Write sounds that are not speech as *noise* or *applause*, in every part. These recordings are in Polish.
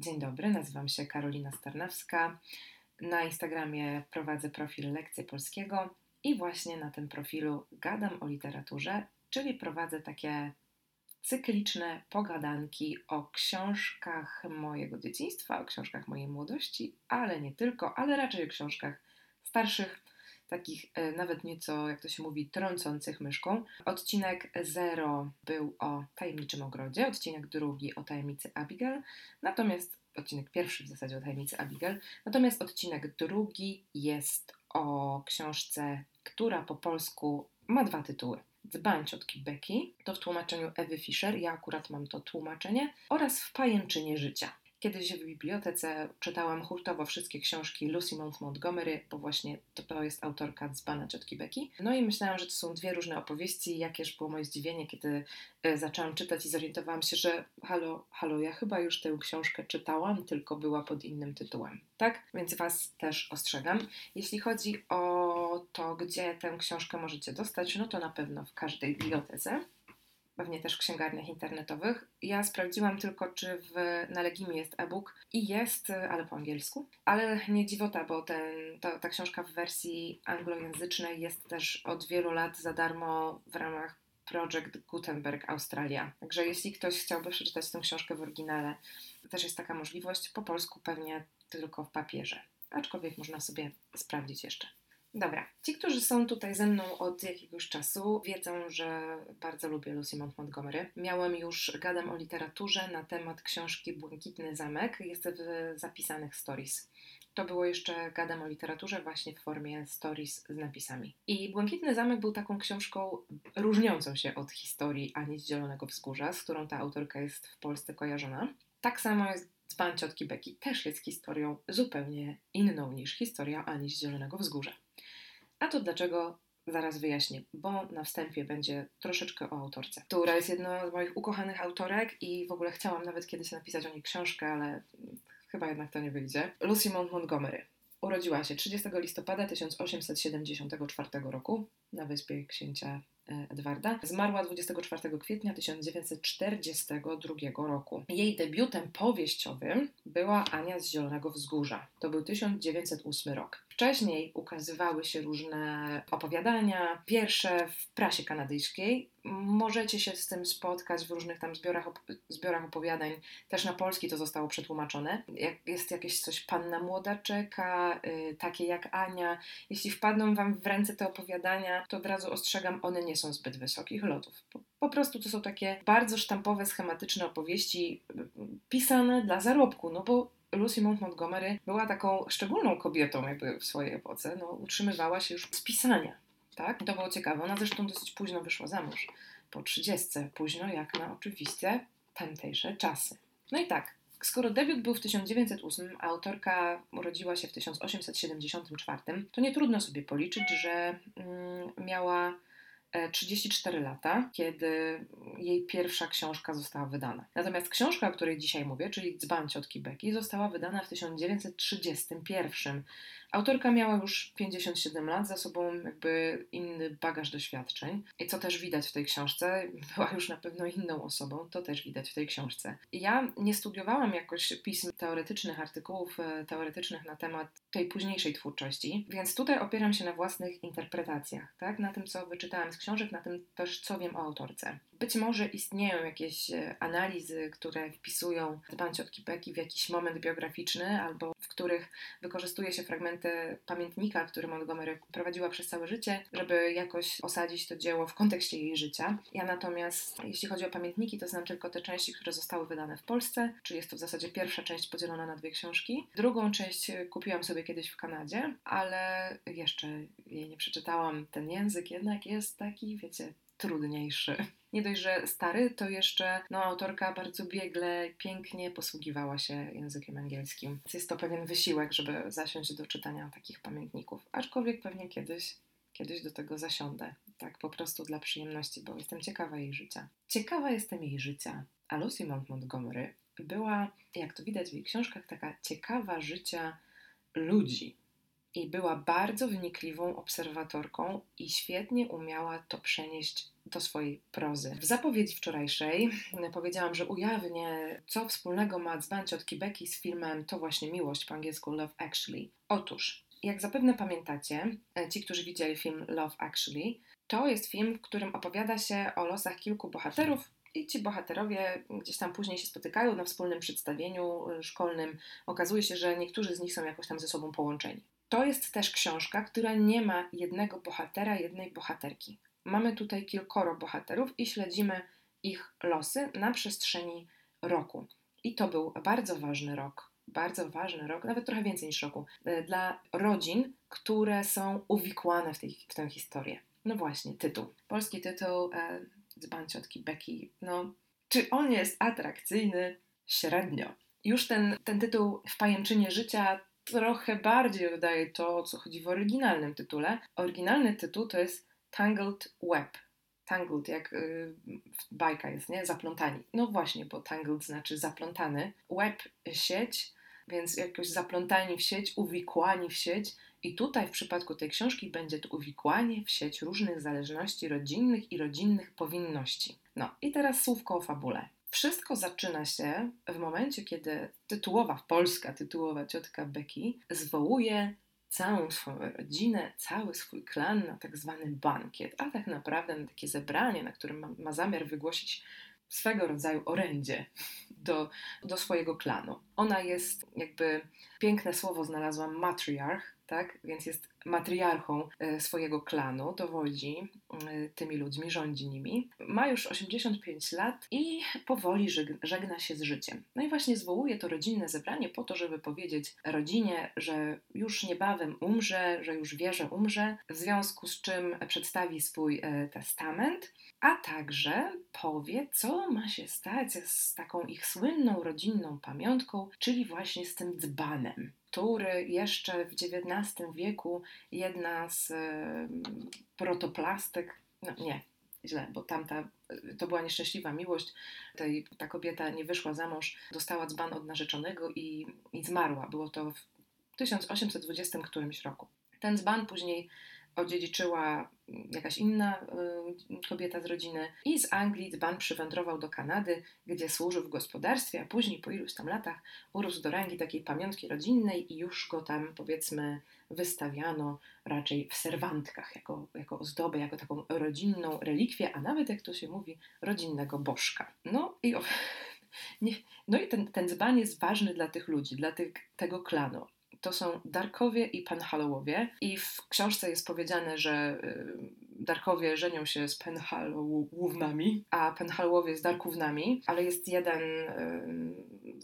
Dzień dobry, nazywam się Karolina Starnawska. Na Instagramie prowadzę profil Lekcje Polskiego i właśnie na tym profilu gadam o literaturze, czyli prowadzę takie cykliczne pogadanki o książkach mojego dzieciństwa, o książkach mojej młodości, ale nie tylko, ale raczej o książkach starszych, takich e, nawet nieco, jak to się mówi, trącących myszką. Odcinek 0 był o tajemniczym ogrodzie, odcinek drugi o tajemnicy Abigail, natomiast odcinek pierwszy w zasadzie o tajemnicy Abigail, natomiast odcinek drugi jest o książce, która po polsku ma dwa tytuły. Dbań ciotki Becky, to w tłumaczeniu Ewy Fischer, ja akurat mam to tłumaczenie, oraz w pajęczynie życia. Kiedyś w bibliotece czytałam hurtowo wszystkie książki Lucy Mount Montgomery, bo właśnie to, to jest autorka dzbana ciotki Becky. No i myślałam, że to są dwie różne opowieści. Jakież było moje zdziwienie, kiedy e, zaczęłam czytać i zorientowałam się, że halo, halo, ja chyba już tę książkę czytałam, tylko była pod innym tytułem. Tak? Więc Was też ostrzegam. Jeśli chodzi o to, gdzie tę książkę możecie dostać, no to na pewno w każdej bibliotece pewnie też w księgarniach internetowych. Ja sprawdziłam tylko, czy w, na Legimie jest e-book i jest, ale po angielsku. Ale nie dziwota, bo ten, ta, ta książka w wersji anglojęzycznej jest też od wielu lat za darmo w ramach Project Gutenberg Australia. Także jeśli ktoś chciałby przeczytać tę książkę w oryginale, też jest taka możliwość. Po polsku pewnie tylko w papierze. Aczkolwiek można sobie sprawdzić jeszcze. Dobra, ci, którzy są tutaj ze mną od jakiegoś czasu, wiedzą, że bardzo lubię Lucy Mont Montgomery. Miałem już gadam o literaturze na temat książki Błękitny Zamek. Jest w zapisanych stories. To było jeszcze gadam o literaturze właśnie w formie stories z napisami. I Błękitny Zamek był taką książką różniącą się od historii Ani z Zielonego Wzgórza, z którą ta autorka jest w Polsce kojarzona. Tak samo jest Dzban Ciotki Beki też jest historią zupełnie inną niż historia Ani z Zielonego Wzgórza. A to dlaczego zaraz wyjaśnię, bo na wstępie będzie troszeczkę o autorce, która jest jedną z moich ukochanych autorek i w ogóle chciałam nawet kiedyś napisać o niej książkę, ale chyba jednak to nie wyjdzie. Lucy Mont Montgomery. Urodziła się 30 listopada 1874 roku na wyspie księcia e, Edwarda. Zmarła 24 kwietnia 1942 roku. Jej debiutem powieściowym była Ania z Zielonego Wzgórza. To był 1908 rok. Wcześniej ukazywały się różne opowiadania, wiersze w prasie kanadyjskiej. Możecie się z tym spotkać w różnych tam zbiorach, op zbiorach opowiadań. Też na polski to zostało przetłumaczone. Jak jest jakieś coś Panna Młoda czeka, yy, takie jak Ania. Jeśli wpadną Wam w ręce te opowiadania, to od razu ostrzegam, one nie są zbyt wysokich lotów. Po, po prostu to są takie bardzo sztampowe, schematyczne opowieści y, pisane dla zarobku, no bo Lucy Mount Montgomery była taką szczególną kobietą jakby w swojej epoce, no, utrzymywała się już z pisania, tak? To było ciekawe. Ona zresztą dosyć późno wyszła za mąż, po 30, późno jak na oczywiście tamtejsze czasy. No i tak, skoro debiut był w 1908, a autorka urodziła się w 1874, to nie trudno sobie policzyć, że mm, miała 34 e, lata, kiedy jej pierwsza książka została wydana. Natomiast książka, o której dzisiaj mówię, czyli Dzban ciotki Becky, została wydana w 1931. Autorka miała już 57 lat, za sobą jakby inny bagaż doświadczeń. I co też widać w tej książce, *laughs* była już na pewno inną osobą, to też widać w tej książce. Ja nie studiowałam jakoś pism teoretycznych, artykułów e, teoretycznych na temat tej późniejszej twórczości, więc tutaj opieram się na własnych interpretacjach, tak? na tym, co wyczytałam z książek, na tym też, co wiem o autorce. Być może istnieją jakieś e, analizy, które wpisują dbanie ciotki Becky w jakiś moment biograficzny, albo w których wykorzystuje się fragmenty pamiętnika, który Montgomery prowadziła przez całe życie, żeby jakoś osadzić to dzieło w kontekście jej życia. Ja natomiast, jeśli chodzi o pamiętniki, to znam tylko te części, które zostały wydane w Polsce, czyli jest to w zasadzie pierwsza część podzielona na dwie książki. Drugą część kupiłam sobie kiedyś w Kanadzie, ale jeszcze jej nie przeczytałam. Ten język jednak jest taki, wiecie, trudniejszy. *laughs* Nie dość, że stary, to jeszcze no, autorka bardzo biegle, pięknie posługiwała się językiem angielskim. Więc jest to pewien wysiłek, żeby zasiąść do czytania takich pamiętników. Aczkolwiek pewnie kiedyś, kiedyś do tego zasiądę. Tak po prostu dla przyjemności, bo jestem ciekawa jej życia. Ciekawa jestem jej życia. A Lucy Mount Montgomery była, jak to widać w jej książkach, taka ciekawa życia ludzi. I była bardzo wnikliwą obserwatorką i świetnie umiała to przenieść do swojej prozy. W zapowiedzi wczorajszej powiedziałam, że ujawnię, co wspólnego ma dzban ciotki Becky z filmem To właśnie miłość, po angielsku Love Actually. Otóż, jak zapewne pamiętacie, e, ci, którzy widzieli film Love Actually, to jest film, w którym opowiada się o losach kilku bohaterów, i ci bohaterowie gdzieś tam później się spotykają na wspólnym przedstawieniu e, szkolnym. Okazuje się, że niektórzy z nich są jakoś tam ze sobą połączeni. To jest też książka, która nie ma jednego bohatera, jednej bohaterki. Mamy tutaj kilkoro bohaterów i śledzimy ich losy na przestrzeni roku. I to był bardzo ważny rok, bardzo ważny rok, nawet trochę więcej niż roku, e, dla rodzin, które są uwikłane w, tej, w tę historię. No właśnie, tytuł. Polski tytuł e, dzban ciotki Becky. No, czy on jest atrakcyjny? Średnio. Już ten, ten tytuł w pajęczynie życia trochę bardziej oddaje to, o co chodzi w oryginalnym tytule. Oryginalny tytuł to jest Tangled Web. Tangled, jak yy, bajka jest, nie? Zaplątani. No właśnie, bo tangled znaczy zaplątany. Web, sieć, więc jakoś zaplątani w sieć, uwikłani w sieć. I tutaj w przypadku tej książki będzie to uwikłanie w sieć różnych zależności rodzinnych i rodzinnych powinności. No i teraz słówko o fabule. Wszystko zaczyna się w momencie, kiedy tytułowa polska, tytułowa ciotka Becky zwołuje całą swoją rodzinę, cały swój klan na tak zwany bankiet, a tak naprawdę na takie zebranie, na którym ma, ma zamiar wygłosić swego rodzaju orędzie do, do swojego klanu. Ona jest jakby, piękne słowo znalazłam, matriarch, tak? Więc jest matriarchą e, swojego klanu, dowodzi e, tymi ludźmi, rządzi nimi. Ma już 85 lat i powoli żegna się z życiem. No i właśnie zwołuje to rodzinne zebranie po to, żeby powiedzieć rodzinie, że już niebawem umrze, że już wie, że umrze, w związku z czym przedstawi swój e, testament, a także powie, co ma się stać z taką ich słynną rodzinną pamiątką, czyli właśnie z tym dzbanem który jeszcze w XIX wieku jedna z protoplastek, no nie, źle, bo tamta, to była nieszczęśliwa miłość, tej, ta kobieta nie wyszła za mąż, dostała dzban od narzeczonego i, i zmarła. Było to w 1820 którymś roku. Ten dzban później odziedziczyła jakaś inna y, kobieta z rodziny i z Anglii dzban przywędrował do Kanady, gdzie służył w gospodarstwie, a później po iluś tam latach urósł do rangi takiej pamiątki rodzinnej i już go tam powiedzmy wystawiano raczej w serwantkach, jako, jako ozdobę, jako taką rodzinną relikwię, a nawet jak to się mówi, rodzinnego bożka. No i, *laughs* nie, no i ten, ten dzban jest ważny dla tych ludzi, dla tych, tego klanu to są Darkowie i Penhallowowie. I w książce jest powiedziane, że y, Darkowie żenią się z Penhallownami, a Penhallowowie z Darkownami, ale jest jeden y,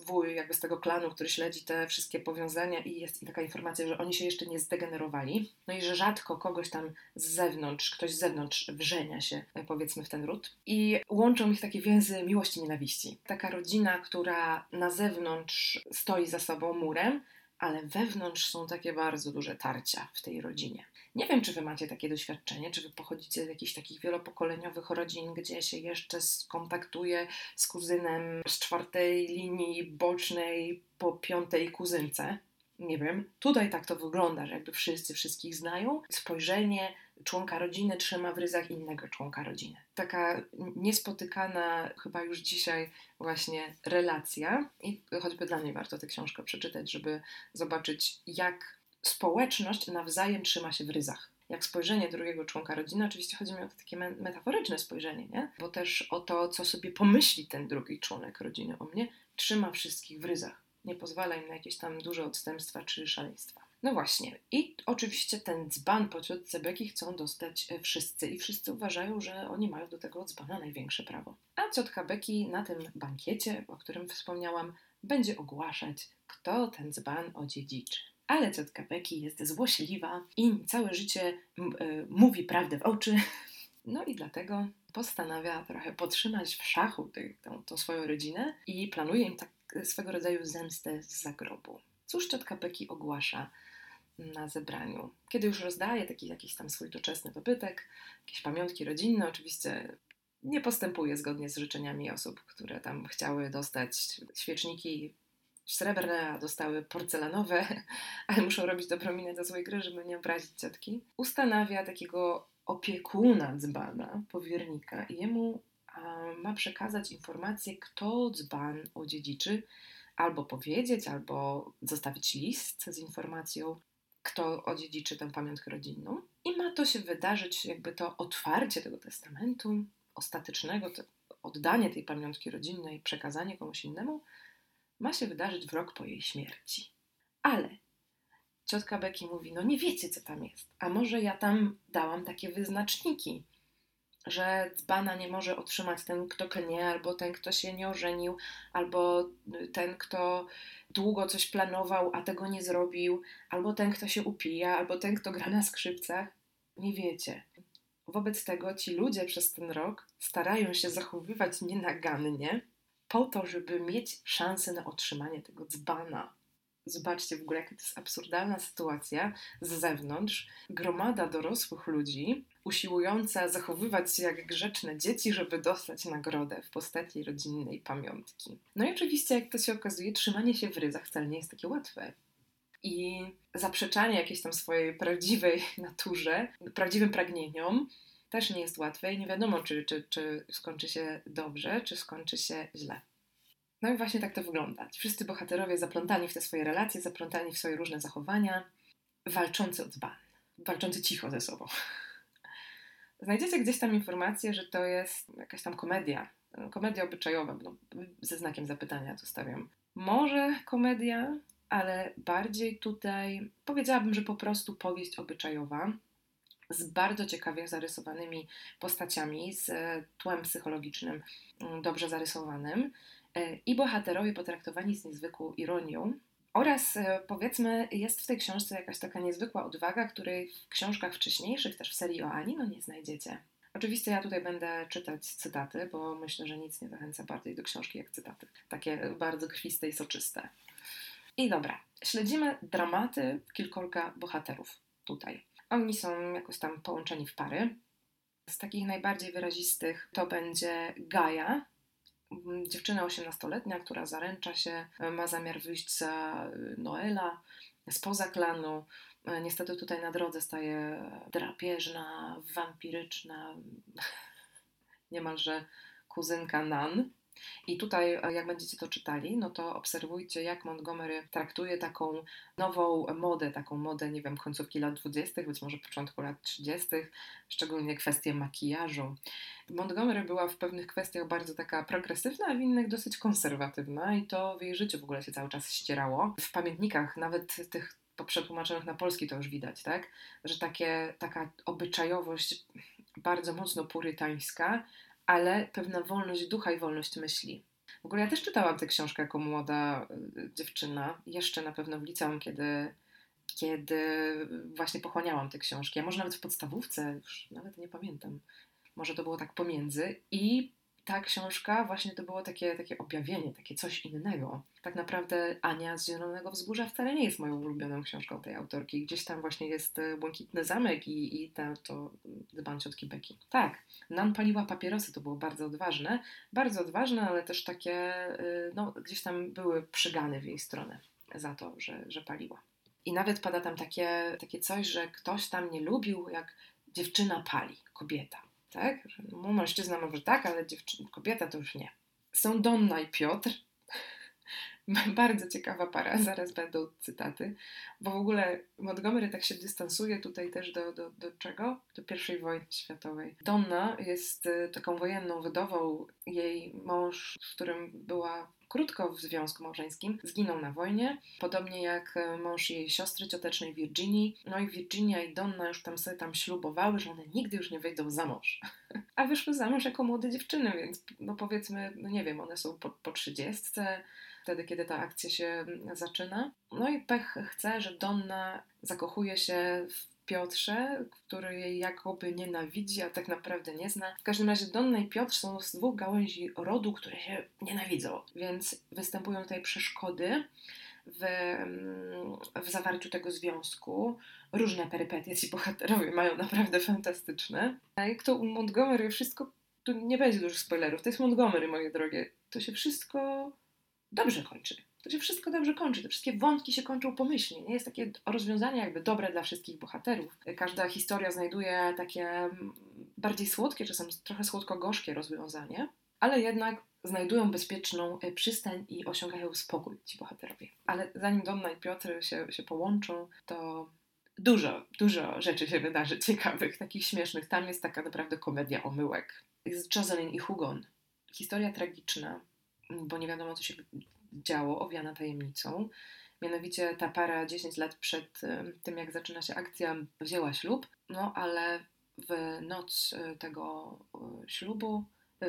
wuj jakby z tego klanu, który śledzi te wszystkie powiązania i jest taka informacja, że oni się jeszcze nie zdegenerowali. No i że rzadko kogoś tam z zewnątrz, ktoś z zewnątrz wrzenia się y, powiedzmy w ten ród. I łączą ich takie więzy miłości i nienawiści. Taka rodzina, która na zewnątrz stoi za sobą murem, ale wewnątrz są takie bardzo duże tarcia w tej rodzinie. Nie wiem, czy wy macie takie doświadczenie, czy wy pochodzicie z jakichś takich wielopokoleniowych rodzin, gdzie się jeszcze skontaktuje z kuzynem z czwartej linii bocznej po piątej kuzynce. Nie wiem, tutaj tak to wygląda, że jakby wszyscy wszystkich znają. Spojrzenie członka rodziny trzyma w ryzach innego członka rodziny. Taka niespotykana chyba już dzisiaj właśnie relacja i choćby dla mnie warto tę książkę przeczytać, żeby zobaczyć jak społeczność nawzajem trzyma się w ryzach. Jak spojrzenie drugiego członka rodziny, oczywiście chodzi mi o takie metaforyczne spojrzenie, nie? bo też o to, co sobie pomyśli ten drugi członek rodziny o mnie, trzyma wszystkich w ryzach. Nie pozwala im na jakieś tam duże odstępstwa czy szaleństwa. No właśnie. I oczywiście ten dzban po ciotce Beki chcą dostać e, wszyscy i wszyscy uważają, że oni mają do tego dzbana największe prawo. A ciotka Beki na tym bankiecie, o którym wspomniałam, będzie ogłaszać, kto ten dzban odziedziczy. Ale ciotka Beki jest złośliwa i całe życie y, mówi prawdę w oczy. *laughs* No i dlatego postanawia trochę podtrzymać w szachu tą, swoją rodzinę i planuje im tak swego rodzaju zemstę z zagrobu. Cóż ciotka Beki ogłasza? Na zebraniu. Kiedy już rozdaje taki jakiś tam swój doczesny dobytek, jakieś pamiątki rodzinne, oczywiście nie postępuje zgodnie z życzeniami osób, które tam chciały dostać świeczniki srebrne, a dostały porcelanowe, *laughs* ale muszą robić dobrą minę do złej gry, żeby nie obrazić ciotki, ustanawia takiego opiekuna dzbana, powiernika i jemu ma przekazać informację, kto dzban odziedziczy, albo powiedzieć, albo zostawić list z informacją, kto odziedziczy tę pamiątkę rodzinną. I ma to się wydarzyć, jakby to otwarcie tego testamentu ostatecznego, oddanie tej pamiątki rodzinnej, przekazanie komuś innemu, ma się wydarzyć w rok po jej śmierci. Ale ciotka Becky mówi: No nie wiecie, co tam jest. A może ja tam dałam takie wyznaczniki, że dzbana nie może otrzymać ten, kto klnie, albo ten, kto się nie ożenił, albo ten, kto długo coś planował, a tego nie zrobił, albo ten, kto się upija, albo ten, kto gra na skrzypcach. Nie wiecie. Wobec tego ci ludzie przez ten rok starają się zachowywać nienagannie, po to, żeby mieć szansę na otrzymanie tego dzbana. Zobaczcie w ogóle, jaka to jest absurdalna sytuacja z zewnątrz. Gromada dorosłych ludzi, usiłująca zachowywać się jak grzeczne dzieci, żeby dostać nagrodę w postaci rodzinnej pamiątki. No i oczywiście, jak to się okazuje, trzymanie się w ryzach wcale nie jest takie łatwe. I zaprzeczanie jakiejś tam swojej prawdziwej *laughs* naturze, prawdziwym pragnieniom, też nie jest łatwe i nie wiadomo, czy, czy, czy skończy się dobrze, czy skończy się źle. No i właśnie tak to wygląda. Wszyscy bohaterowie zaplątani w te swoje relacje, zaplątani w swoje różne zachowania, walczący o dzban, walczący cicho ze sobą. *laughs* Znajdziecie gdzieś tam informację, że to jest jakaś tam komedia, komedia obyczajowa, no, ze znakiem zapytania to stawiam. Może komedia, ale bardziej tutaj powiedziałabym, że po prostu powieść obyczajowa, z bardzo ciekawie zarysowanymi postaciami, z tłem psychologicznym mm, dobrze zarysowanym i bohaterowie potraktowani z niezwykłą ironią. Oraz e, powiedzmy, jest w tej książce jakaś taka niezwykła odwaga, której w książkach wcześniejszych, też w serii o Ani, no nie znajdziecie. Oczywiście ja tutaj będę czytać cytaty, bo myślę, że nic nie zachęca bardziej do książki jak cytaty. Takie bardzo krwiste i soczyste. I dobra, śledzimy dramaty kilkorga bohaterów tutaj. Oni są jakoś tam połączeni w pary. Z takich najbardziej wyrazistych to będzie Gaja, dziewczyna 18-letnia, która zaręcza się, ma zamiar wyjść za Noela spoza klanu. Niestety tutaj na drodze staje drapieżna, wampiryczna, *laughs* niemalże kuzynka Nan. I tutaj, e, jak będziecie to czytali, no to obserwujcie, jak Montgomery traktuje taką nową modę, taką modę, nie wiem, końcówki lat 20., być może początku lat 30., szczególnie kwestie makijażu. Montgomery była w pewnych kwestiach bardzo taka progresywna, a w innych dosyć konserwatywna, i to w jej życiu w ogóle się cały czas ścierało. W pamiętnikach, nawet tych przetłumaczonych na polski, to już widać, tak? Że takie, taka obyczajowość bardzo mocno purytańska ale pewna wolność ducha i wolność myśli. W ogóle ja też czytałam tę książkę jako młoda y, dziewczyna, jeszcze na pewno w liceum, kiedy, kiedy właśnie pochłaniałam te książki, a może nawet w podstawówce, już nawet nie pamiętam. Może to było tak pomiędzy i ta książka właśnie to było takie, takie objawienie, takie coś innego. Tak naprawdę Ania z Zielonego Wzgórza wcale nie jest moją ulubioną książką tej autorki. Gdzieś tam właśnie jest e, Błękitny Zamek i, i to, to dbam ciotki Beki. Tak, Nan paliła papierosy, to było bardzo odważne. Bardzo odważne, ale też takie, e, no gdzieś tam były przygany w jej stronę za to, że, że paliła. I nawet pada tam takie, takie coś, że ktoś tam nie lubił, jak dziewczyna pali, kobieta tak? No, mężczyzna może tak, ale dziewczyna, kobieta to już nie. Są Donna i Piotr. *laughs* Bardzo ciekawa para, zaraz będą cytaty, bo w ogóle Montgomery tak się dystansuje tutaj też do, do, do czego? Do I wojny światowej. Donna jest y, taką wojenną wydową. Jej mąż, z którym była krótko w związku małżeńskim, zginął na wojnie, podobnie jak e, mąż jej siostry ciotecznej Virginii. No i Virginia i Donna już tam sobie tam ślubowały, że one nigdy już nie wyjdą za mąż. *laughs* A wyszły za mąż jako młode dziewczyny, więc no powiedzmy, no nie wiem, one są po, po trzydziestce, wtedy, kiedy ta akcja się mm, zaczyna. No i pech chce, że Donna zakochuje się w Piotrze, który jej jakoby nienawidzi, a tak naprawdę nie zna. W każdym razie Donna i Piotr są z dwóch gałęzi rodu, które się nienawidzą, więc występują tutaj przeszkody w, mm, w zawarciu tego związku. Różne perypetie ci bohaterowie mają naprawdę fantastyczne. A jak to u Montgomery wszystko, tu nie będzie dużych spoilerów, to jest Montgomery, moje drogie. To się wszystko dobrze kończy. To się wszystko dobrze kończy, te wszystkie wątki się kończą pomyślnie. Nie jest takie rozwiązanie jakby dobre dla wszystkich bohaterów. Każda historia znajduje takie mm, bardziej słodkie, czasem trochę słodko-gorzkie rozwiązanie, ale jednak znajdują bezpieczną e, przystań i osiągają spokój ci bohaterowie. Ale zanim Donna i Piotr się, się połączą, to dużo, dużo rzeczy się wydarzy *laughs* ciekawych, takich śmiesznych. Tam jest taka naprawdę komedia omyłek. Jest Jocelyn i Hugon. Historia tragiczna, bo nie wiadomo, co się działo, owiana tajemnicą. Mianowicie ta para 10 lat przed tym, jak zaczyna się akcja, wzięła ślub, no ale w noc e, tego e, ślubu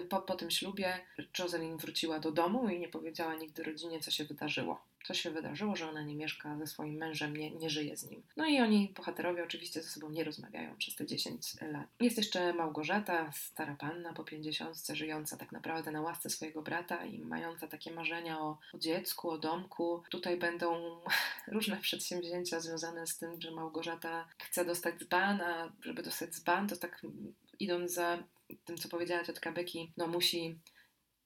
po, po tym ślubie Jocelyn wróciła do domu i nie powiedziała nigdy rodzinie, co się wydarzyło. Co się wydarzyło, że ona nie mieszka ze swoim mężem, nie, nie żyje z nim. No i oni, bohaterowie, oczywiście ze sobą nie rozmawiają przez te 10 lat. Jest jeszcze Małgorzata, stara panna po 50, żyjąca tak naprawdę na łasce swojego brata i mająca takie marzenia o, o dziecku, o domku. Tutaj będą *laughs* różne przedsięwzięcia związane z tym, że Małgorzata chce dostać dzban, a żeby dostać dzban, to tak idąc za tym, co powiedziała ciotka Becky, no musi,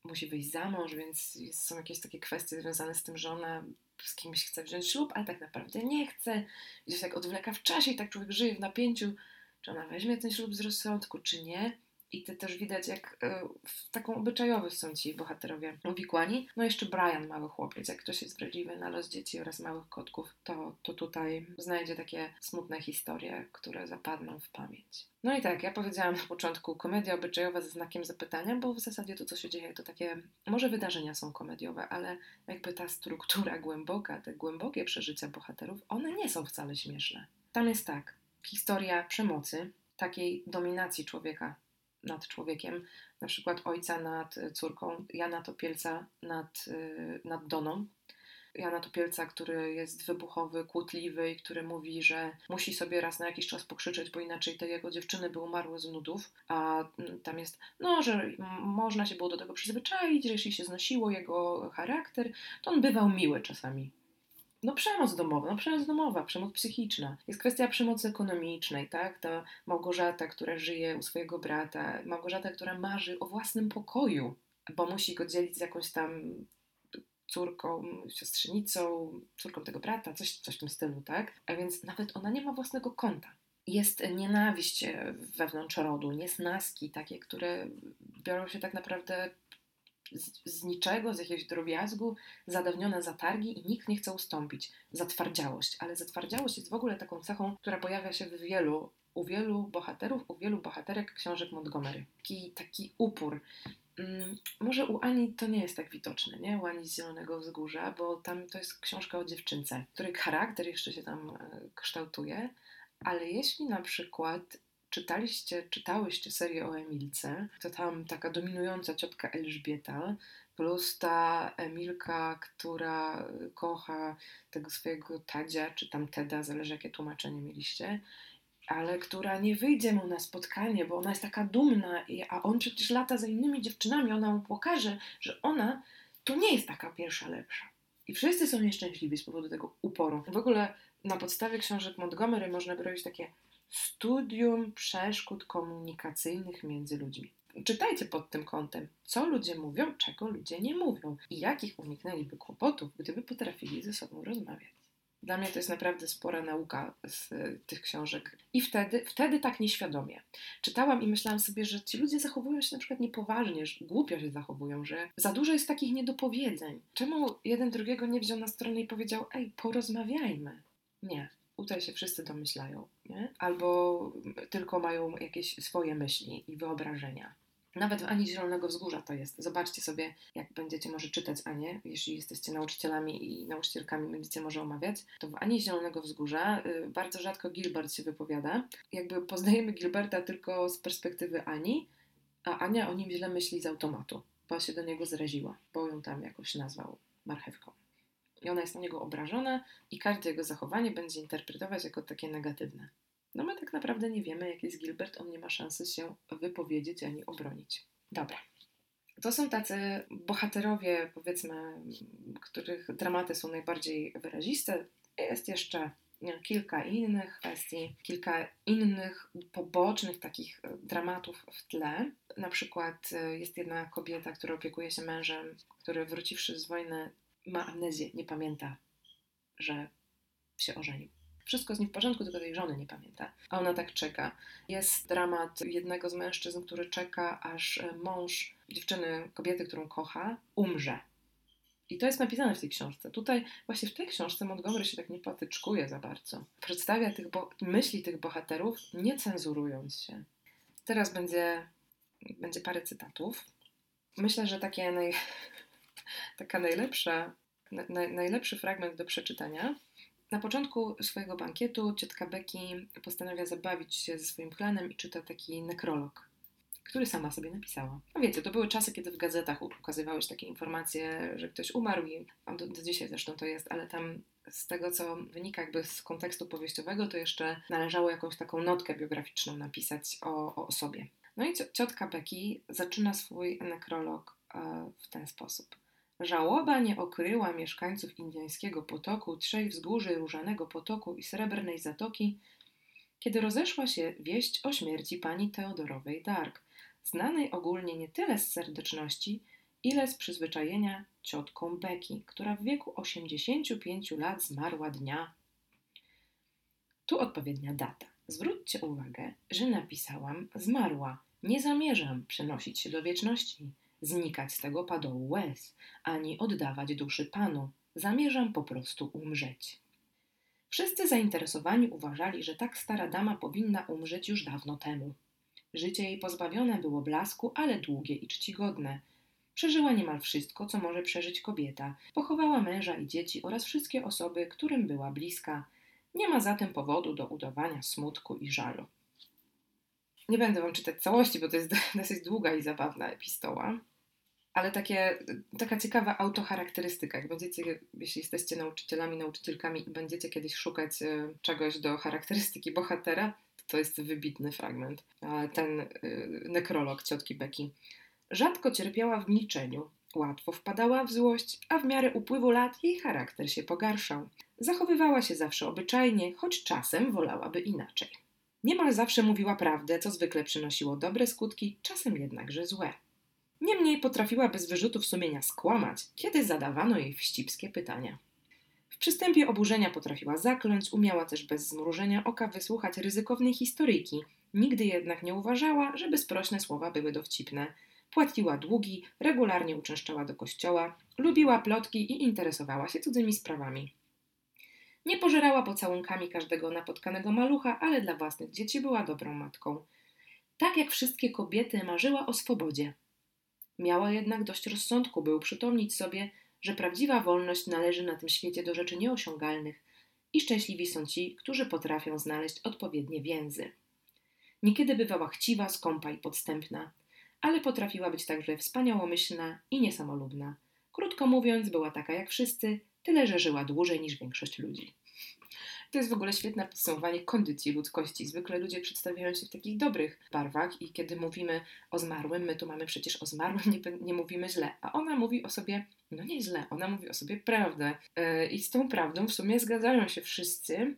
musi wyjść za mąż, więc są jakieś takie kwestie związane z tym, że ona z kimś chce wziąć ślub, ale tak naprawdę nie chce. Gdzieś tak odwleka w czasie i tak człowiek żyje w napięciu, czy ona weźmie ten ślub z rozsądku, czy nie. I to też widać, jak y, taką obyczajowość są ci bohaterowie uwikłani. No jeszcze Brian, mały chłopiec, jak ktoś jest wrażliwy na los dzieci oraz małych kotków, to, to tutaj znajdzie takie smutne historie, które zapadną w pamięć. No i tak, ja powiedziałam na początku komedia obyczajowa ze znakiem zapytania, bo w zasadzie to, co się dzieje, to takie, może wydarzenia są komediowe, ale jakby ta struktura głęboka, te głębokie przeżycia bohaterów, one nie są wcale śmieszne. Tam jest tak, historia przemocy, takiej dominacji człowieka nad człowiekiem, na przykład ojca nad córką, Jana Topielca nad, y, nad Doną. Jana Topielca, który jest wybuchowy, kłótliwy i który mówi, że musi sobie raz na jakiś czas pokrzyczeć, bo inaczej te jego dziewczyny by umarły z nudów, a mm, tam jest, no, że można się było do tego przyzwyczaić, że jeśli się znosiło jego charakter, to on bywał miły czasami no przemoc domowa, no przemoc domowa, przemoc psychiczna. Jest kwestia przemocy ekonomicznej, tak? Ta Małgorzata, która żyje u swojego brata, Małgorzata, która marzy o własnym pokoju, bo musi go dzielić z jakąś tam córką, siostrzenicą, córką tego brata, coś, coś w tym stylu, tak? A więc nawet ona nie ma własnego konta. Jest nienawiść wewnątrz rodu, niesnaski takie, które biorą się tak naprawdę z, z, niczego, z jakiegoś drobiazgu, zadawnione zatargi i nikt nie chce ustąpić. Zatwardziałość. Ale zatwardziałość jest w ogóle taką cechą, która pojawia się w wielu, u wielu bohaterów, u wielu bohaterek książek Montgomery. Taki, taki upór. Hmm, może u Ani to nie jest tak widoczne, nie? U Ani z Zielonego Wzgórza, bo tam to jest książka o dziewczynce, której charakter jeszcze się tam e, kształtuje, ale jeśli na przykład czytaliście, czytałyście serię o Emilce, to tam taka dominująca ciotka Elżbieta, plus ta Emilka, która kocha tego swojego Tadzia, czy tam Teda, zależy jakie tłumaczenie mieliście, ale która nie wyjdzie mu na spotkanie, bo ona jest taka dumna, a on przecież lata za innymi dziewczynami, ona mu pokaże, że ona to nie jest taka pierwsza lepsza. I wszyscy są nieszczęśliwi z powodu tego uporu. W ogóle na podstawie książek Montgomery można robić takie studium przeszkód komunikacyjnych między ludźmi. Czytajcie pod tym kątem, co ludzie mówią, czego ludzie nie mówią i jakich uniknęliby kłopotów, gdyby potrafili ze sobą rozmawiać. Dla mnie to jest naprawdę spora nauka z tych książek. I wtedy, wtedy tak nieświadomie. Czytałam i myślałam sobie, że ci ludzie zachowują się na przykład niepoważnie, że głupio się zachowują, że za dużo jest takich niedopowiedzeń. Czemu jeden drugiego nie wziął na stronę i powiedział, ej, porozmawiajmy? Nie, tutaj się wszyscy domyślają, nie? albo tylko mają jakieś swoje myśli i wyobrażenia. Nawet w Ani Zielonego Wzgórza to jest. Zobaczcie sobie, jak będziecie może czytać Anię, jeśli jesteście nauczycielami i nauczycielkami, będziecie może omawiać, to w Ani Zielonego Wzgórza y, bardzo rzadko Gilbert się wypowiada. Jakby poznajemy Gilberta tylko z perspektywy Ani, a Ania o nim źle myśli z automatu, bo się do niego zraziła, bo ją tam jakoś nazwał marchewką i ona jest na niego obrażona i każde jego zachowanie będzie interpretować jako takie negatywne. No my tak naprawdę nie wiemy, jaki jest Gilbert, on nie ma szansy się wypowiedzieć ani obronić. Dobra. To są tacy bohaterowie, powiedzmy, których dramaty są najbardziej wyraziste. Jest jeszcze kilka innych kwestii, kilka innych pobocznych takich dramatów w tle. Na przykład e, jest jedna kobieta, która opiekuje się mężem, który wróciwszy z wojny ma amnezję, nie pamięta, że się ożenił. Wszystko z nim w porządku, tylko tej żony nie pamięta. A ona tak czeka. Jest dramat jednego z mężczyzn, który czeka, aż e, mąż dziewczyny, kobiety, którą kocha, umrze. I to jest napisane w tej książce. Tutaj, właśnie w tej książce Montgomery się tak nie patyczkuje za bardzo. Przedstawia tych myśli tych bohaterów, nie cenzurując się. Teraz będzie, będzie parę cytatów. Myślę, że takie naj, *laughs* taka najlepsza, na, najlepszy fragment do przeczytania na początku swojego bankietu ciotka Becky postanawia zabawić się ze swoim klanem i czyta taki nekrolog, który sama sobie napisała. No wiecie, to były czasy, kiedy w gazetach ukazywały się takie informacje, że ktoś umarł i do, do dzisiaj zresztą to jest, ale tam z tego, co wynika jakby z kontekstu powieściowego, to jeszcze należało jakąś taką notkę biograficzną napisać o, o osobie. No i ciotka Becky zaczyna swój nekrolog e, w ten sposób. Żałoba nie okryła mieszkańców Indyjskiego Potoku, trzej wzgórzy Różanego Potoku i Srebrnej Zatoki, kiedy rozeszła się wieść o śmierci pani Teodorowej Dark, znanej ogólnie nie tyle z serdeczności, ile z przyzwyczajenia ciotką Becky, która w wieku 85 lat zmarła dnia. Tu odpowiednia data. Zwróćcie uwagę, że napisałam zmarła. Nie zamierzam przenosić się do wieczności znikać z tego padołu łez, ani oddawać duszy Panu. Zamierzam po prostu umrzeć. Wszyscy zainteresowani uważali, że tak stara dama powinna umrzeć już dawno temu. Życie jej pozbawione było blasku, ale długie i czcigodne. Przeżyła niemal wszystko, co może przeżyć kobieta. Pochowała męża i dzieci oraz wszystkie osoby, którym była bliska. Nie ma zatem powodu do udawania smutku i żalu. Nie będę wam czytać całości, bo to jest *laughs* dosyć długa i zabawna epistoła ale takie, taka ciekawa autocharakterystyka. Jak będziecie, jeśli jesteście nauczycielami, nauczycielkami i będziecie kiedyś szukać e, czegoś do charakterystyki bohatera, to, to jest wybitny fragment. Ten e, nekrolog ciotki Becky. Rzadko cierpiała w milczeniu, łatwo wpadała w złość, a w miarę upływu lat jej charakter się pogarszał. Zachowywała się zawsze obyczajnie, choć czasem wolałaby inaczej. Niemal zawsze mówiła prawdę, co zwykle przynosiło dobre skutki, czasem jednakże złe. Niemniej potrafiła bez wyrzutów sumienia skłamać, kiedy zadawano jej wścibskie pytania. W przystępie oburzenia potrafiła zakląć, umiała też bez zmrużenia oka wysłuchać ryzykownej historyjki, nigdy jednak nie uważała, że bezprośne słowa były dowcipne. Płaciła długi, regularnie uczęszczała do kościoła, lubiła plotki i interesowała się cudzymi sprawami. Nie pożerała pocałunkami każdego napotkanego malucha, ale dla własnych dzieci była dobrą matką. Tak jak wszystkie kobiety marzyła o swobodzie, Miała jednak dość rozsądku, by uprzytomnić sobie, że prawdziwa wolność należy na tym świecie do rzeczy nieosiągalnych i szczęśliwi są ci, którzy potrafią znaleźć odpowiednie więzy. Niekiedy bywała chciwa, skąpa i podstępna, ale potrafiła być także wspaniałomyślna i niesamolubna. Krótko mówiąc, była taka jak wszyscy, tyle że żyła dłużej niż większość ludzi. To jest w ogóle świetne podsumowanie kondycji ludzkości. Zwykle ludzie przedstawiają się w takich dobrych barwach i kiedy mówimy o zmarłym, my tu mamy przecież o zmarłym, nie, nie mówimy źle, a ona mówi o sobie, no nie źle, ona mówi o sobie prawdę. Yy, I z tą prawdą w sumie zgadzają się wszyscy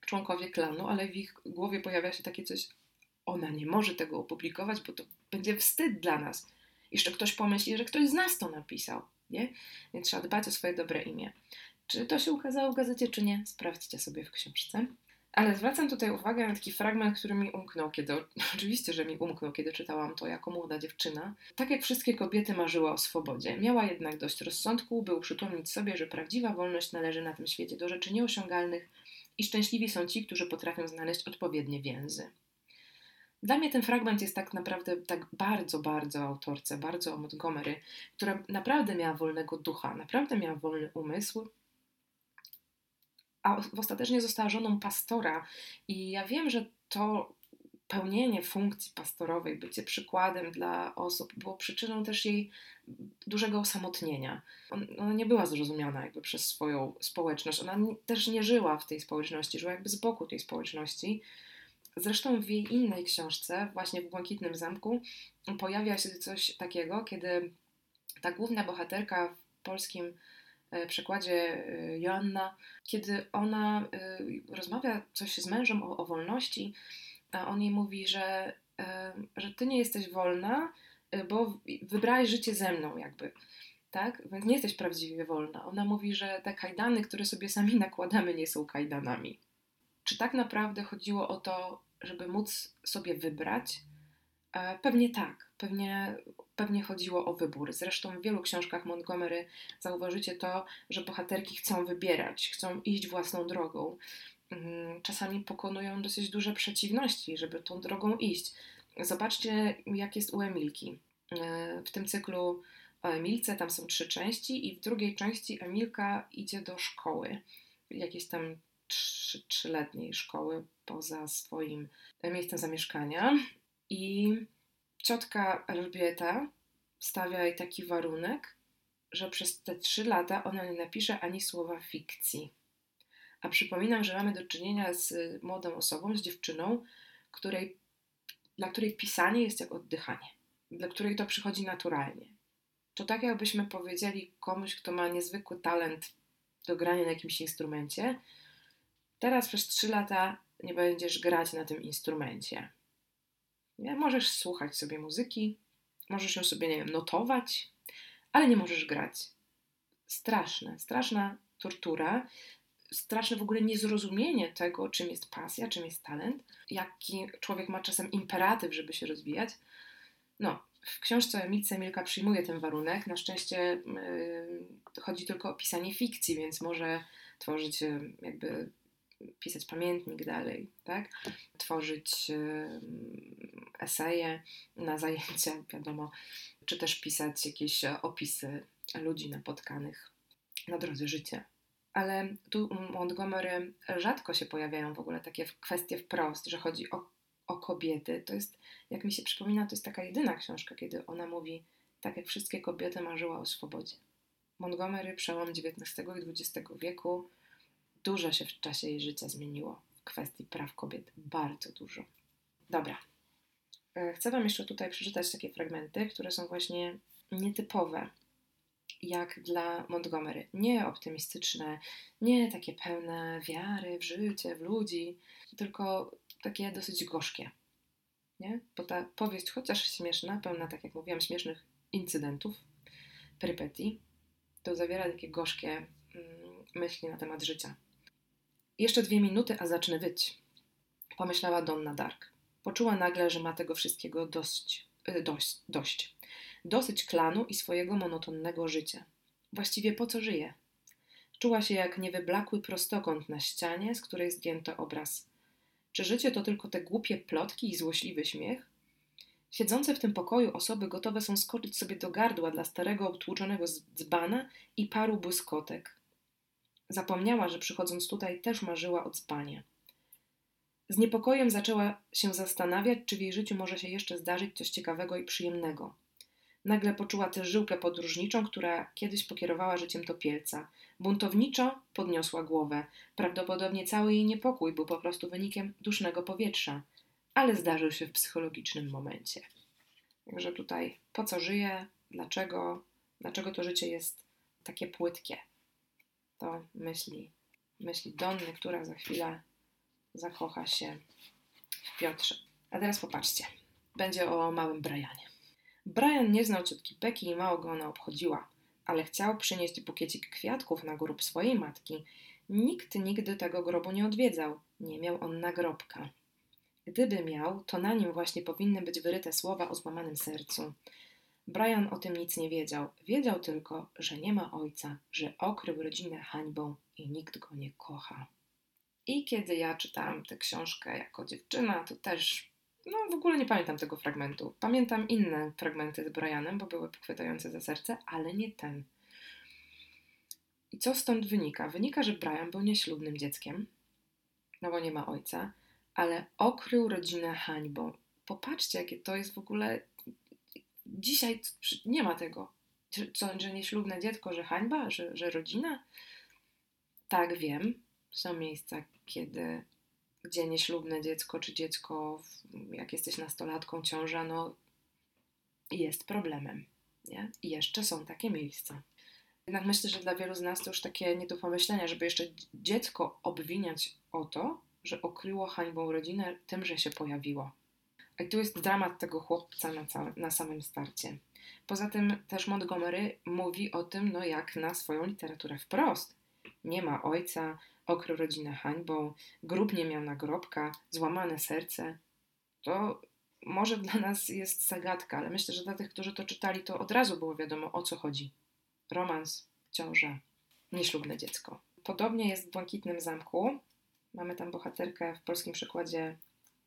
członkowie klanu, ale w ich głowie pojawia się takie coś, ona nie może tego opublikować, bo to będzie wstyd dla nas. Jeszcze ktoś pomyśli, że ktoś z nas to napisał, nie? Więc trzeba dbać o swoje dobre imię. Czy to się ukazało w gazecie, czy nie? Sprawdźcie sobie w książce. Ale zwracam tutaj uwagę na taki fragment, który mi umknął, kiedy. *laughs* Oczywiście, że mi umknął, kiedy czytałam to jako młoda dziewczyna. Tak jak wszystkie kobiety marzyła o swobodzie, miała jednak dość rozsądku, by uprzytomnić sobie, że prawdziwa wolność należy na tym świecie do rzeczy nieosiągalnych i szczęśliwi są ci, którzy potrafią znaleźć odpowiednie więzy. Dla mnie ten fragment jest tak naprawdę tak bardzo, bardzo autorce, bardzo o Montgomery, która naprawdę miała wolnego ducha, naprawdę miała wolny umysł a ostatecznie została żoną pastora. I ja wiem, że to pełnienie funkcji pastorowej, bycie przykładem dla osób, było przyczyną też jej dużego osamotnienia. Ona nie była zrozumiana jakby przez swoją społeczność. Ona też nie żyła w tej społeczności, żyła jakby z boku tej społeczności. Zresztą w jej innej książce, właśnie w Błękitnym Zamku, pojawia się coś takiego, kiedy ta główna bohaterka w polskim E, przekładzie e, Joanna, kiedy ona e, rozmawia coś z mężem o, o wolności, a on jej mówi, że, że ty nie jesteś wolna, bo wybrałeś życie ze mną, jakby. tak? Więc nie jesteś prawdziwie wolna. Ona mówi, że te kajdany, które sobie sami nakładamy, nie są kajdanami. Czy tak naprawdę chodziło o to, żeby móc sobie wybrać? Pewnie tak, pewnie, pewnie chodziło o wybór. Zresztą w wielu książkach Montgomery zauważycie to, że bohaterki chcą wybierać, chcą iść własną drogą. Mm, czasami pokonują dosyć duże przeciwności, żeby tą drogą iść. Zobaczcie, jak jest u Emilki. E, w tym cyklu o Emilce tam są trzy części, i w drugiej części Emilka idzie do szkoły, jakiejś tam trzy, trzyletniej szkoły poza swoim miejscem zamieszkania. I ciotka Elżbieta stawia jej taki warunek, że przez te trzy lata ona nie napisze ani słowa fikcji. A przypominam, że mamy do czynienia z młodą osobą, z dziewczyną, której, dla której pisanie jest jak oddychanie, dla której to przychodzi naturalnie. To tak jakbyśmy powiedzieli komuś, kto ma niezwykły talent do grania na jakimś instrumencie, teraz przez trzy lata nie będziesz grać na tym instrumencie. Nie? Możesz słuchać sobie muzyki, możesz ją sobie, nie wiem, notować, ale nie możesz grać. Straszne, straszna tortura, straszne w ogóle niezrozumienie tego, czym jest pasja, czym jest talent, jaki człowiek ma czasem imperatyw, żeby się rozwijać. No, w książce Emilce Milka przyjmuje ten warunek. Na szczęście yy, chodzi tylko o pisanie fikcji, więc może tworzyć yy, jakby pisać pamiętnik dalej, tak? Tworzyć yy, eseje na zajęcia, wiadomo, czy też pisać jakieś opisy ludzi napotkanych na drodze życia. Ale tu Montgomery rzadko się pojawiają w ogóle takie kwestie wprost, że chodzi o, o kobiety. To jest, jak mi się przypomina, to jest taka jedyna książka, kiedy ona mówi, tak jak wszystkie kobiety marzyła o swobodzie. Montgomery, przełom XIX i XX wieku, dużo się w czasie jej życia zmieniło w kwestii praw kobiet. Bardzo dużo. Dobra. E, chcę Wam jeszcze tutaj przeczytać takie fragmenty, które są właśnie nietypowe, jak dla Montgomery. Nie optymistyczne, nie takie pełne wiary w życie, w ludzi, tylko takie dosyć gorzkie. Nie? Bo ta powieść, chociaż śmieszna, pełna, tak jak mówiłam, śmiesznych incydentów, perypetii, to zawiera takie gorzkie mm, myśli na temat życia. Jeszcze dwie minuty, a zacznę wyć, pomyślała Donna Dark. Poczuła nagle, że ma tego wszystkiego dość, y, dość, dość. Dosyć klanu i swojego monotonnego życia. Właściwie po co żyje? Czuła się jak niewyblakły prostokąt na ścianie, z której zdjęto obraz. Czy życie to tylko te głupie plotki i złośliwy śmiech? Siedzące w tym pokoju osoby gotowe są skoczyć sobie do gardła dla starego, obtłuczonego dzbana i paru błyskotek. Zapomniała, że przychodząc tutaj też marzyła o dzbanie. Z niepokojem zaczęła się zastanawiać, czy w jej życiu może się jeszcze zdarzyć coś ciekawego i przyjemnego. Nagle poczuła też żyłkę podróżniczą, która kiedyś pokierowała życiem topielca. Buntowniczo podniosła głowę. Prawdopodobnie cały jej niepokój był po prostu wynikiem dusznego powietrza, ale zdarzył się w psychologicznym momencie. Także tutaj po co żyje, dlaczego, dlaczego to życie jest takie płytkie. To myśli, myśli Donny, która za chwilę zakocha się w Piotrze. A teraz popatrzcie. Będzie o małym Brianie. Brian nie znał ciotki Becky i mało go ona obchodziła, ale chciał przynieść bukiecik kwiatków na grób swojej matki. Nikt nigdy tego grobu nie odwiedzał. Nie miał on nagrobka. Gdyby miał, to na nim właśnie powinny być wyryte słowa o złamanym sercu. Brian o tym nic nie wiedział. Wiedział tylko, że nie ma ojca, że okrył rodzinę hańbą i nikt go nie kocha. I kiedy ja czytałam tę książkę jako dziewczyna, to też no, w ogóle nie pamiętam tego fragmentu. Pamiętam inne fragmenty z Brianem, bo były pochwytające za serce, ale nie ten. I co stąd wynika? Wynika, że Brian był nieślubnym dzieckiem, no bo nie ma ojca, ale okrył rodzinę hańbą. Popatrzcie, jakie to jest w ogóle. Dzisiaj nie ma tego. Co, że nieślubne dziecko, że hańba, że, że rodzina? Tak, wiem. Są miejsca, kiedy gdzie nieślubne dziecko czy dziecko, jak jesteś nastolatką, ciąża, no jest problemem. Nie? I jeszcze są takie miejsca. Jednak myślę, że dla wielu z nas to już takie nie do pomyślenia, żeby jeszcze dziecko obwiniać o to, że okryło hańbą rodzinę tym, że się pojawiło. I tu jest dramat tego chłopca na, na samym starcie. Poza tym też Montgomery mówi o tym, no jak na swoją literaturę wprost. Nie ma ojca, okrył rodzinę hańbą, grób nie miał nagrobka, złamane serce. To może dla nas jest zagadka, ale myślę, że dla tych, którzy to czytali, to od razu było wiadomo o co chodzi. Romans, ciąża, nieślubne dziecko. Podobnie jest w Błękitnym Zamku. Mamy tam bohaterkę w polskim przykładzie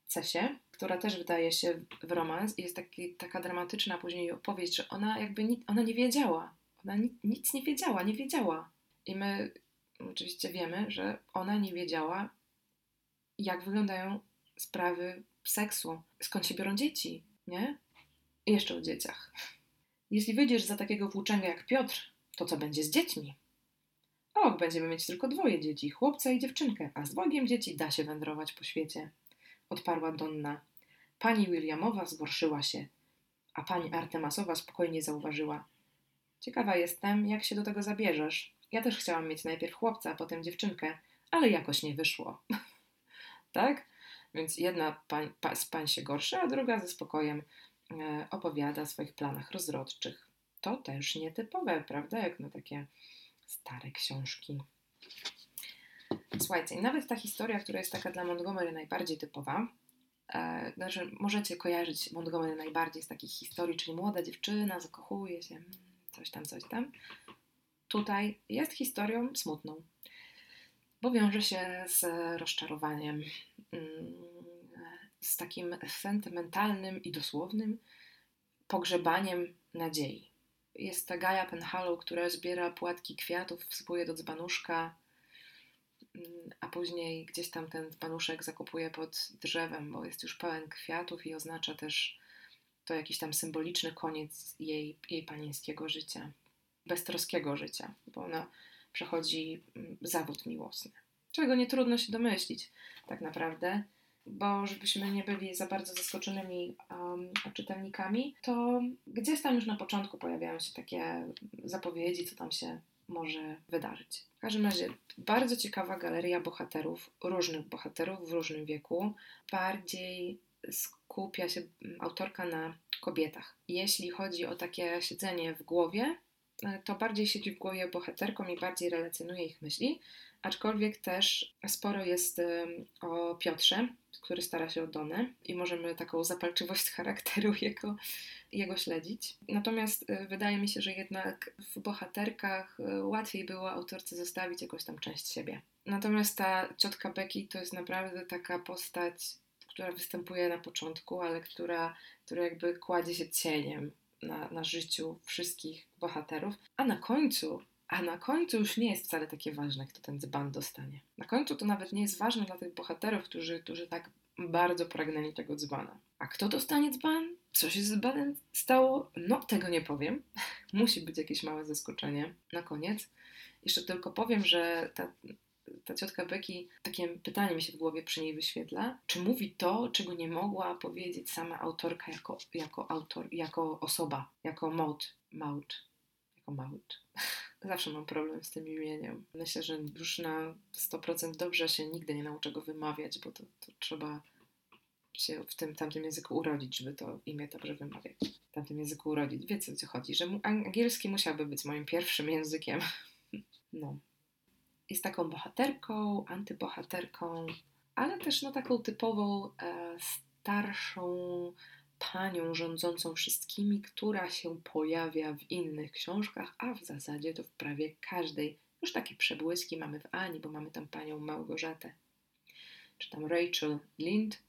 Cesie, która też wydaje się w romans i jest taki, taka dramatyczna później opowieść, że ona jakby ni, ona nie wiedziała. Ona ni, nic nie wiedziała, nie wiedziała. I my oczywiście wiemy, że ona nie wiedziała, jak wyglądają sprawy seksu, skąd się biorą dzieci, nie? I jeszcze o dzieciach. Jeśli wyjdziesz za takiego włóczęga jak Piotr, to co będzie z dziećmi? Och, będziemy mieć tylko dwoje dzieci, chłopca i dziewczynkę, a z dwojgiem dzieci da się wędrować po świecie. Odparła Donna. Pani Williamowa zgorszyła się, a pani Artemasowa spokojnie zauważyła. Ciekawa jestem, jak się do tego zabierzesz. Ja też chciałam mieć najpierw chłopca, a potem dziewczynkę, ale jakoś nie wyszło. *laughs* tak? Więc jedna pań, pa, z pań się gorszy, a druga ze spokojem e, opowiada o swoich planach rozrodczych. To też nietypowe, prawda? Jak na takie stare książki. Słuchajcie, i nawet ta historia, która jest taka dla Montgomery najbardziej typowa, e, znaczy możecie kojarzyć Montgomery najbardziej z takich historii, czyli młoda dziewczyna zakochuje się, coś tam, coś tam. Tutaj jest historią smutną, bo wiąże się z rozczarowaniem, mm, z takim sentymentalnym i dosłownym pogrzebaniem nadziei. Jest ta Gaja Penhallow, która zbiera płatki kwiatów, wsypuje do dzbanuszka, a później gdzieś tam ten dzbanuszek zakupuje pod drzewem, bo jest już pełen kwiatów i oznacza też to jakiś tam symboliczny koniec jej, jej panieńskiego życia, beztroskiego życia, bo ona przechodzi mm, zawód miłosny. Czego nie trudno się domyślić, tak naprawdę bo żebyśmy nie byli za bardzo zaskoczonymi um, czytelnikami, to gdzieś tam już na początku pojawiają się takie zapowiedzi, co tam się może wydarzyć. W każdym razie bardzo ciekawa galeria bohaterów, różnych bohaterów w różnym wieku. Bardziej skupia się autorka na kobietach. Jeśli chodzi o takie siedzenie w głowie, to bardziej siedzi w głowie bohaterkom i bardziej relacjonuje ich myśli, aczkolwiek też sporo jest o Piotrze, który stara się o Donę i możemy taką zapalczywość *laughs* charakteru jego, jego śledzić. Natomiast y, wydaje mi się, że jednak w bohaterkach y, łatwiej było autorce zostawić jakąś tam część siebie. Natomiast ta ciotka Becky to jest naprawdę taka postać, która występuje na początku, ale która, która jakby kładzie się cieniem na, na życiu wszystkich bohaterów, a na końcu a na końcu już nie jest wcale takie ważne, kto ten dzban dostanie. Na końcu to nawet nie jest ważne dla tych bohaterów, którzy, którzy tak bardzo pragnęli tego dzbana. A kto dostanie dzban? Co się z dzbanem stało? No, tego nie powiem. *laughs* Musi być jakieś małe zaskoczenie na koniec. Jeszcze tylko powiem, że ta, ta ciotka Becky, takie pytanie mi się w głowie przy niej wyświetla. Czy mówi to, czego nie mogła powiedzieć sama autorka jako, jako autor, jako osoba, jako Maud, Maud, jako. *laughs* Zawsze mam problem z tym imieniem. Myślę, że już na 100% dobrze się nigdy nie nauczę go wymawiać, bo to, to trzeba się w tym tamtym języku urodzić, żeby to imię dobrze wymawiać. W tamtym języku urodzić. Wiecie o co chodzi, że angielski musiałby być moim pierwszym językiem. *laughs* No. Jest taką bohaterką, antybohaterką, ale też no taką typową e, starszą panią rządzącą wszystkimi, która się pojawia w innych książkach, a w zasadzie to w prawie każdej. Już takie przebłyski mamy w Ani, bo mamy tam panią Małgorzatę, czy tam Rachel Lind,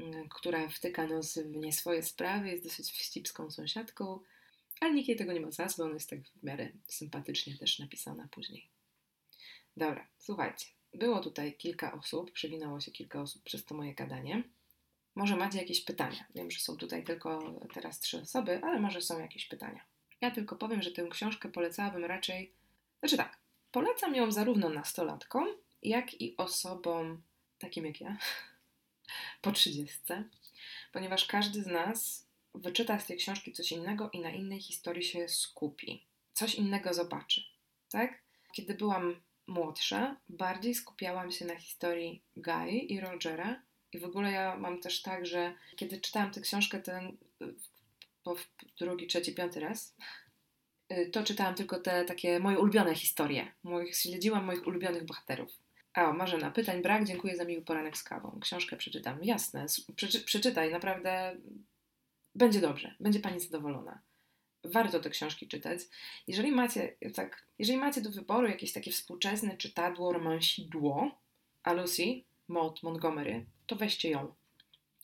mm, która wtyka nos w nie swoje sprawy, jest dosyć wścibską sąsiadką, ale nikt jej tego nie ma za złe, ona jest tak w miarę sympatycznie też napisana później. Dobra, słuchajcie, było tutaj kilka osób, przewinęło się kilka osób przez to moje gadanie. Może macie jakieś pytania. Wiem, że są tutaj tylko teraz trzy osoby, ale może są jakieś pytania. Ja tylko powiem, że tę książkę polecałabym raczej. Znaczy tak, polecam ją zarówno nastolatkom, jak i osobom takim jak ja, *laughs* po trzydziestce, ponieważ każdy z nas wyczyta z tej książki coś innego i na innej historii się skupi. Coś innego zobaczy, tak? Kiedy byłam młodsza, bardziej skupiałam się na historii Guy i Rogera, i w ogóle ja mam też tak, że kiedy czytałam tę książkę, to po drugi, trzeci, piąty raz, y, to czytałam tylko te takie moje ulubione historie. Moich, śledziłam moich ulubionych bohaterów. A, Marzena, pytań brak, dziękuję za miły poranek z kawą. Książkę przeczytam. Jasne, Przeczy, przeczytaj, naprawdę będzie dobrze, będzie Pani zadowolona. Warto te książki czytać. Jeżeli macie, tak, jeżeli macie do wyboru jakieś takie współczesne czytadło, romansidło, a Lucy, Maud Montgomery, to weźcie ją.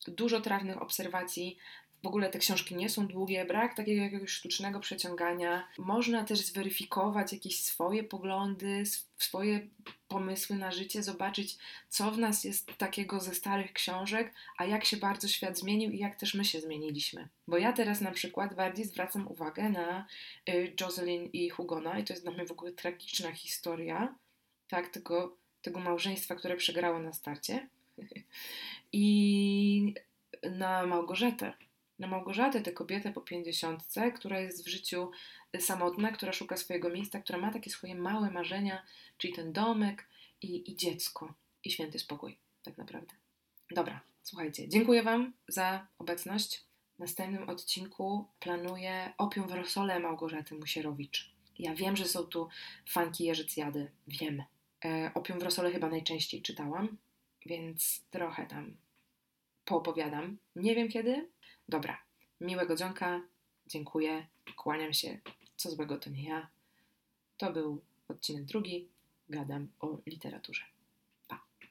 Dużo trafnych obserwacji, w ogóle te książki nie są długie, brak takiego jakiegoś sztucznego przeciągania. Można też zweryfikować jakieś swoje poglądy, swoje pomysły na życie, zobaczyć, co w nas jest takiego ze starych książek, a jak się bardzo świat zmienił i jak też my się zmieniliśmy. Bo ja teraz na przykład bardziej zwracam uwagę na y, Jocelyn i Hugona, i to jest dla mnie w ogóle tragiczna historia, tak, tego, tego małżeństwa, które przegrało na starcie. *laughs* I na Małgorzatę, na Małgorzatę, tę kobietę po pięćdziesiątce, która jest w życiu samotna, która szuka swojego miejsca, która ma takie swoje małe marzenia, czyli ten domek i, i dziecko i święty spokój, tak naprawdę. Dobra, słuchajcie, dziękuję Wam za obecność. W następnym odcinku planuję Opium w rosole Małgorzaty Musierowicz. Ja wiem, że są tu fanki Jerzycjady, wiem. E, Opium w rosole chyba najczęściej czytałam, więc trochę tam poopowiadam. Nie wiem kiedy, Dobra, miłego dzionka, dziękuję, kłaniam się, co złego to nie ja. To był odcinek drugi, gadam o literaturze.